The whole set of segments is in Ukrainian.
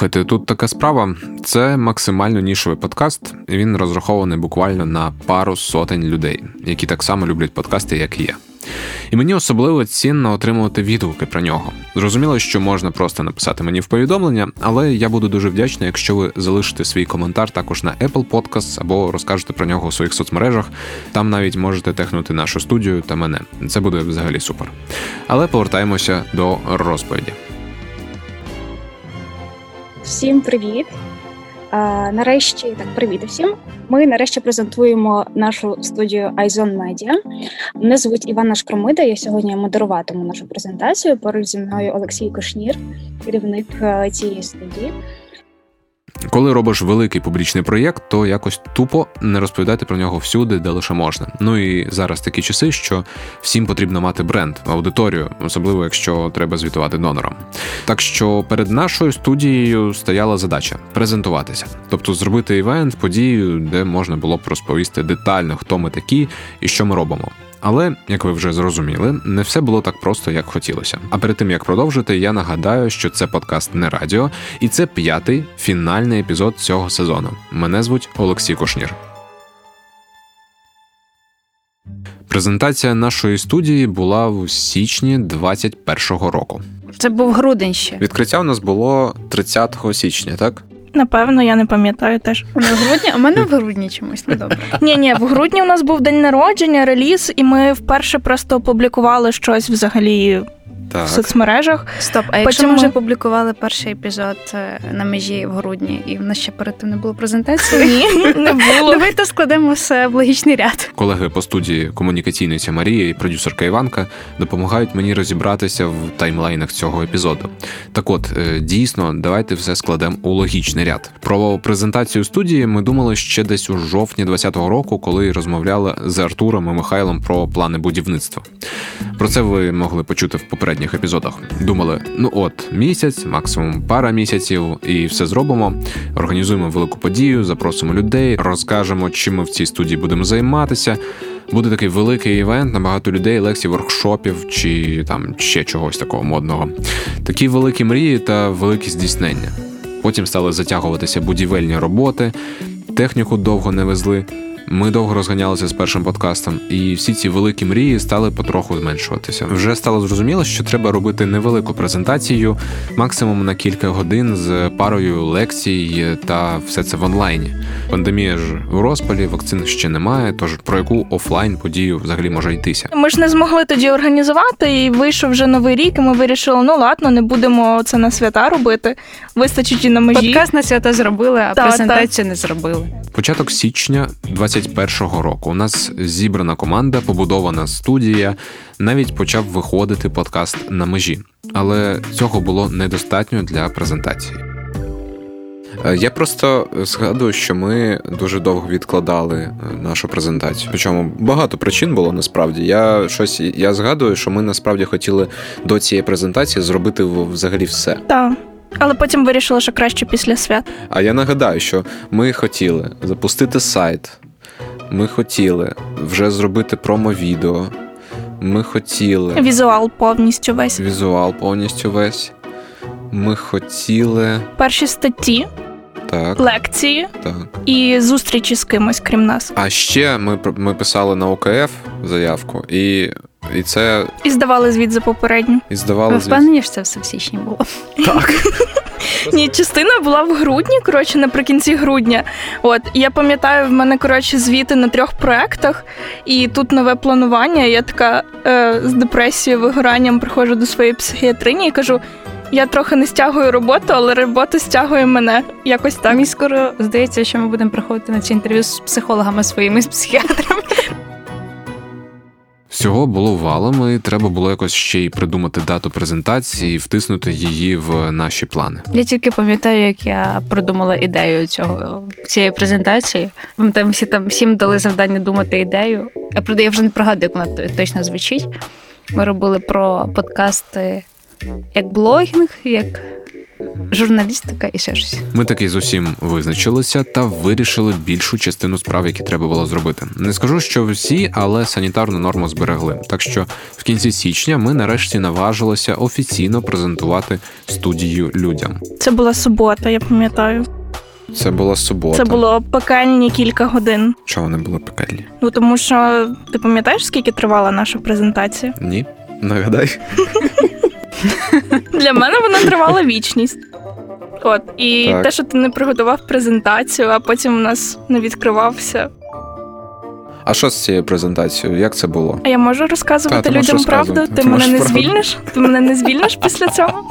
Слухайте, тут така справа. Це максимально нішовий подкаст, він розрахований буквально на пару сотень людей, які так само люблять подкасти, як і я. І мені особливо цінно отримувати відгуки про нього. Зрозуміло, що можна просто написати мені в повідомлення, але я буду дуже вдячний, якщо ви залишите свій коментар також на Apple Podcasts або розкажете про нього у своїх соцмережах. Там навіть можете технути нашу студію та мене. Це буде взагалі супер. Але повертаємося до розповіді. Всім привіт! Нарешті так, привіт усім. Ми нарешті презентуємо нашу студію iZone Media. Мене звуть Івана Шкромида. Я сьогодні модеруватиму нашу презентацію. Поруч зі мною Олексій Кошнір, керівник е, цієї студії. Коли робиш великий публічний проєкт, то якось тупо не розповідати про нього всюди, де лише можна. Ну і зараз такі часи, що всім потрібно мати бренд, аудиторію, особливо якщо треба звітувати донорам. Так що перед нашою студією стояла задача презентуватися, тобто зробити івент, подію, де можна було б розповісти детально, хто ми такі і що ми робимо. Але, як ви вже зрозуміли, не все було так просто, як хотілося. А перед тим як продовжити, я нагадаю, що це подкаст не радіо, і це п'ятий фінальний епізод цього сезону. Мене звуть Олексій Кошнір. Презентація нашої студії була в січні 21-го року. Це був грудень ще. Відкриття у нас було 30 січня, так? Напевно, я не пам'ятаю теж. Не в грудні, а в мене в грудні чомусь не добре. Ні, ні, в грудні у нас був день народження, реліз, і ми вперше просто опублікували щось взагалі Так. в соцмережах. Стоп, а якщо Потім ми вже публікували перший епізод е, на межі в грудні, і в нас ще перед тим не було презентації. Ні, не було. Давайте складемо все в логічний ряд. Колеги по студії комунікаційниця Марія і продюсерка Іванка допомагають мені розібратися в таймлайнах цього епізоду. Так от, е, дійсно, давайте все складемо у логічний ряд. Про презентацію студії ми думали ще десь у жовтні 2020 року, коли розмовляли з Артуром і Михайлом про плани будівництва. Про це ви могли почути в попередніх епізодах. Думали, ну от місяць, максимум пара місяців, і все зробимо. Організуємо велику подію, запросимо людей, розкажемо, чим ми в цій студії будемо займатися. Буде такий великий івент на багато людей, лекцій, воркшопів чи там ще чогось такого модного. Такі великі мрії та великі здійснення. Потім стали затягуватися будівельні роботи, техніку довго не везли. Ми довго розганялися з першим подкастом, і всі ці великі мрії стали потроху зменшуватися. Вже стало зрозуміло, що треба робити невелику презентацію, максимум на кілька годин з парою лекцій та все це в онлайні. Пандемія ж у розпалі, вакцин ще немає. Тож про яку офлайн подію взагалі може йтися? Ми ж не змогли тоді організувати, і вийшов вже новий рік, і ми вирішили, ну ладно, не будемо це на свята робити. Вистачить і на межі. Подкаст на свята зробили, а Та, презентацію не зробили. Початок січня 21-го року. У нас зібрана команда, побудована студія. Навіть почав виходити подкаст на межі, але цього було недостатньо для презентації. Е, Я просто згадую, що ми дуже довго відкладали е, нашу презентацію. Причому багато причин було насправді. Я щось я згадую, що ми насправді хотіли до цієї презентації зробити взагалі все. Так. Але потім вирішили, що краще після свят. А я нагадаю, що ми хотіли запустити сайт, ми хотіли вже зробити промо-відео, ми хотіли Візуал повністю весь. візуал повністю весь. Ми хотіли. Перші статті, Так, лекції так. і зустрічі з кимось, крім нас. А ще ми, ми писали на ОКФ заявку, і, і це І здавали звіт за попередню. і Ви здавалося. впевнені, що це все в січні було? Так. Ні, частина була в грудні, коротше, наприкінці грудня. От я пам'ятаю, в мене коротше звіти на трьох проектах, і тут нове планування. Я така е, з депресією, вигоранням приходжу до своєї психіатрині і кажу: я трохи не стягую роботу, але робота стягує мене. Якось так. Мені скоро здається, що ми будемо приходити на ці інтерв'ю з психологами своїми з психіатрами. Всього було валом, і треба було якось ще й придумати дату презентації і втиснути її в наші плани. Я тільки пам'ятаю, як я придумала ідею цього цієї презентації. Пам'ятаю, всі там всім дали завдання думати ідею. Я правда, я вже не пригадую, як вона точно звучить. Ми робили про подкасти як блогінг, як журналістика і ще щось. Ми таки з усім визначилися та вирішили більшу частину справ, які треба було зробити. Не скажу, що всі, але санітарну норму зберегли. Так що в кінці січня ми нарешті наважилися офіційно презентувати студію людям. Це була субота, я пам'ятаю. Це була субота. Це було пекельні кілька годин. Чого не було пекельні? Ну тому що ти пам'ятаєш, скільки тривала наша презентація? Ні. Нагадай. Для мене вона тривала вічність. От, і Так. те, що ти не приготував презентацію, а потім у нас не відкривався. А що з цією презентацією? Як це було? А я можу розказувати Та, ти людям правду? Ти Ти мене не правду. звільниш? Ти мене не звільниш після цього?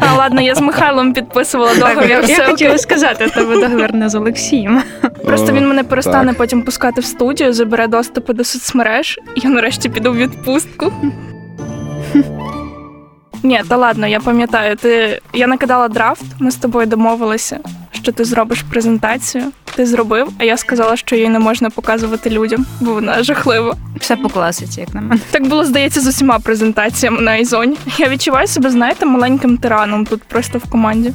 А ладно, я з Михайлом підписувала договір. я, все я окей. хотіла сказати, тебе договір не з Олексієм. Просто він мене перестане так. потім пускати в студію, забере доступи до соцмереж, і я нарешті піду в відпустку. Ні, та ладно, я пам'ятаю, ти я накидала драфт, ми з тобою домовилися, що ти зробиш презентацію. Ти зробив, а я сказала, що її не можна показувати людям, бо вона жахлива. Все по класиці, як на мене. Так було, здається, з усіма презентаціями на Айзоні. Я відчуваю себе, знаєте, маленьким тираном тут просто в команді.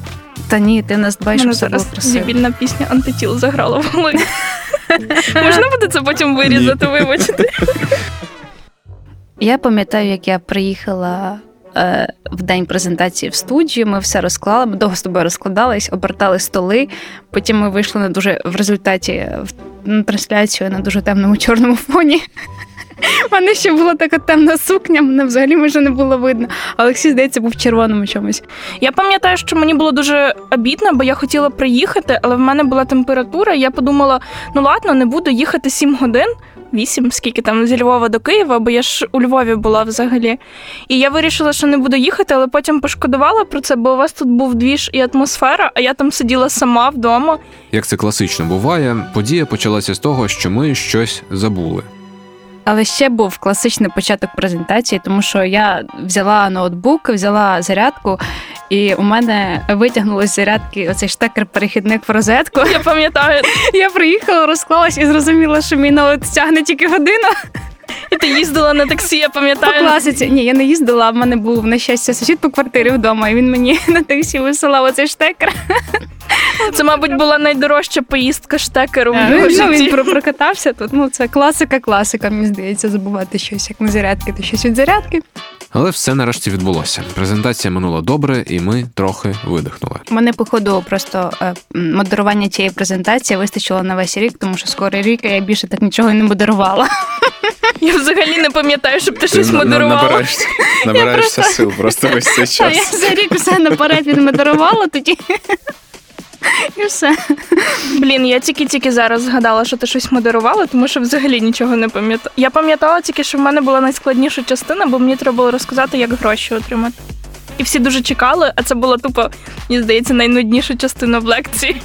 Та ні, ти нас дбаєш, все було зараз красиво. дебільна пісня антитіл заграла в голові. Можна буде це потім вирізати, вибачте. Я пам'ятаю, як я приїхала в день презентації в студію. Ми все розклали. Ми довго з тобою розкладались, обертали столи. Потім ми вийшли на дуже в результаті в трансляцію на дуже темному чорному фоні. У мене ще була така темна сукня, мене взагалі майже не було видно. Олексій, здається, був в червоному чомусь. Я пам'ятаю, що мені було дуже обідно, бо я хотіла приїхати, але в мене була температура. і Я подумала: ну ладно, не буду їхати 7 годин. Вісім, скільки там зі Львова до Києва, бо я ж у Львові була взагалі. І я вирішила, що не буду їхати, але потім пошкодувала про це, бо у вас тут був двіж і атмосфера, а я там сиділа сама вдома. Як це класично буває, подія почалася з того, що ми щось забули. Але ще був класичний початок презентації, тому що я взяла ноутбук, взяла зарядку, і у мене витягнули з зарядки оцей штекер-перехідник в розетку. Я пам'ятаю, Я приїхала, розклалась і зрозуміла, що мій ноут стягне тільки годину. І ти їздила на таксі, я По класиці. Ні, я не їздила, в мене був на щастя сусід по квартирі вдома, і він мені на таксі висилав оцей штекер. Це, мабуть, була найдорожча поїздка штекеру в Ну, його він житті. прокатався тут. Ну, це класика, класика, мені здається, забувати щось як на зарядки, то щось від зарядки. Але все нарешті відбулося. Презентація минула добре, і ми трохи видихнули. Мене, походу, просто е, модерування цієї презентації вистачило на весь рік, тому що скоро рік я більше так нічого і не модерувала. Я взагалі не пам'ятаю, щоб ти щось модерувала. набираєшся, набираєшся просто- сил просто весь цей А я час. за рік все наперед відмодерувала тоді. І все. Блін, я тільки-тільки зараз згадала, що ти щось модерувала, тому що взагалі нічого не пам'ятаю. Я пам'ятала тільки, що в мене була найскладніша частина, бо мені треба було розказати, як гроші отримати. І всі дуже чекали, а це була тупо, мені здається, найнудніша частина в лекції.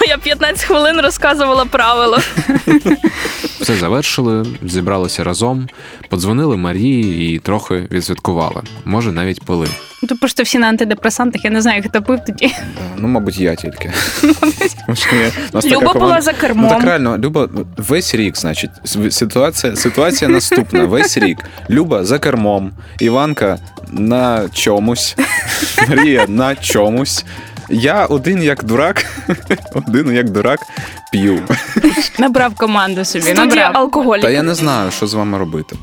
Бо я 15 хвилин розказувала правила. Все завершили, зібралися разом, подзвонили Марії і трохи відсвяткували. Може, навіть пили. Тут просто всі на антидепресантах, я не знаю, хто пив тоді. Ну, мабуть, я тільки. Люба була за Ну кермом. так реально, Люба, весь рік, значить, ситуація, ситуація наступна. Весь рік. Люба за кермом, Іванка на чомусь, Марія на чомусь. Я один як дурак, один як дурак п'ю. Набрав команду собі, Студія набрав. алкоголю. Та я не знаю, що з вами робити.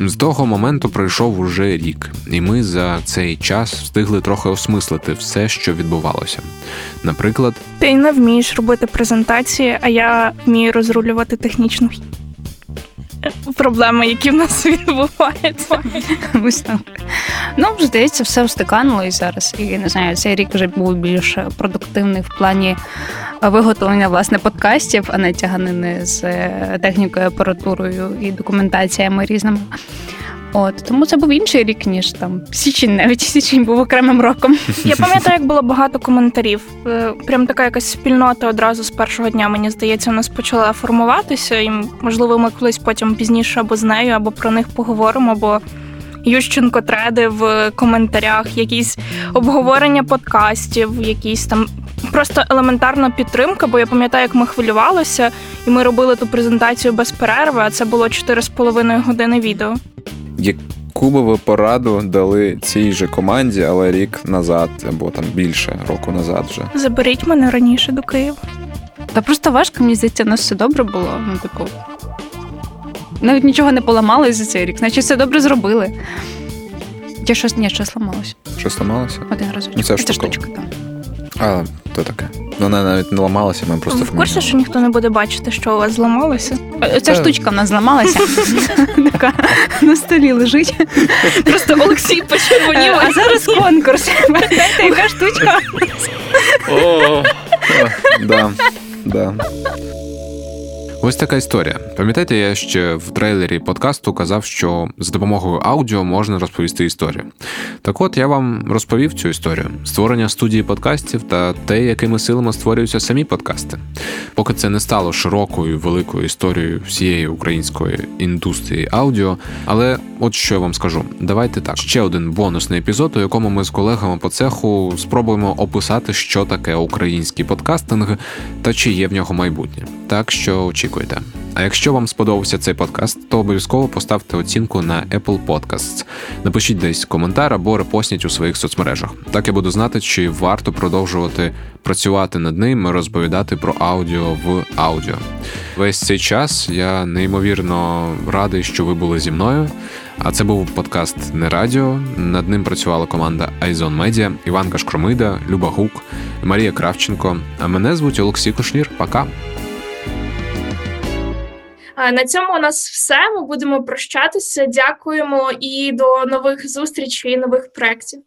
З того моменту пройшов уже рік, і ми за цей час встигли трохи осмислити все, що відбувалося. Наприклад, Ти не вмієш робити презентації, а я вмію розрулювати технічну проблеми, які в нас відбуваються. Ну, здається, все встиканулось зараз. І не знаю, цей рік вже був більш продуктивний в плані виготовлення власне подкастів, а не тяганини з е, технікою, апаратурою і документаціями різними. От тому це був інший рік, ніж там січень, навіть січень був окремим роком. Я пам'ятаю, як було багато коментарів. Е, Прям така якась спільнота одразу з першого дня, мені здається, у нас почала формуватися, і можливо, ми колись потім пізніше або з нею, або про них поговоримо, або. Ющенко треди в коментарях, якісь обговорення подкастів, якісь там просто елементарна підтримка. Бо я пам'ятаю, як ми хвилювалися, і ми робили ту презентацію без перерви, а це було 4,5 години відео. Яку би ви пораду дали цій же команді, але рік назад, або там більше року назад вже? Заберіть мене раніше до Києва. Та просто важко, мені здається, у нас все добре було. Ну, типу, навіть нічого не поламалося за цей рік, значить все добре зробили. Я щось, ні, щось ламалося. Щось ламалося? Один разочок. Ну, це штука. штучка, так. А, то таке. Вона навіть не ламалася, ми просто Ви в курсі, що ніхто не буде бачити, що у вас зламалося? Ця штучка в нас зламалася. Така на столі лежить. Просто Олексій почервонів. А зараз конкурс. Яка штучка? О, да, да. Ось така історія. Пам'ятаєте, я ще в трейлері подкасту казав, що з допомогою аудіо можна розповісти історію. Так от я вам розповів цю історію: створення студії подкастів та те, якими силами створюються самі подкасти. Поки це не стало широкою великою історією всієї української індустрії аудіо. Але от що я вам скажу: давайте так. Ще один бонусний епізод, у якому ми з колегами по цеху спробуємо описати, що таке український подкастинг та чи є в нього майбутнє. Так що очікуйте. А якщо вам сподобався цей подкаст, то обов'язково поставте оцінку на Apple Podcasts. Напишіть десь коментар або репостніть у своїх соцмережах. Так я буду знати, чи варто продовжувати працювати над ним і розповідати про аудіо в аудіо. Весь цей час я неймовірно радий, що ви були зі мною. А це був подкаст не радіо. Над ним працювала команда Айзон Медіа, Іванка Шкромида, Люба Гук, Марія Кравченко. А мене звуть Олексій Кошнір. Пока. На цьому у нас все. Ми будемо прощатися. Дякуємо і до нових зустрічей нових проєктів.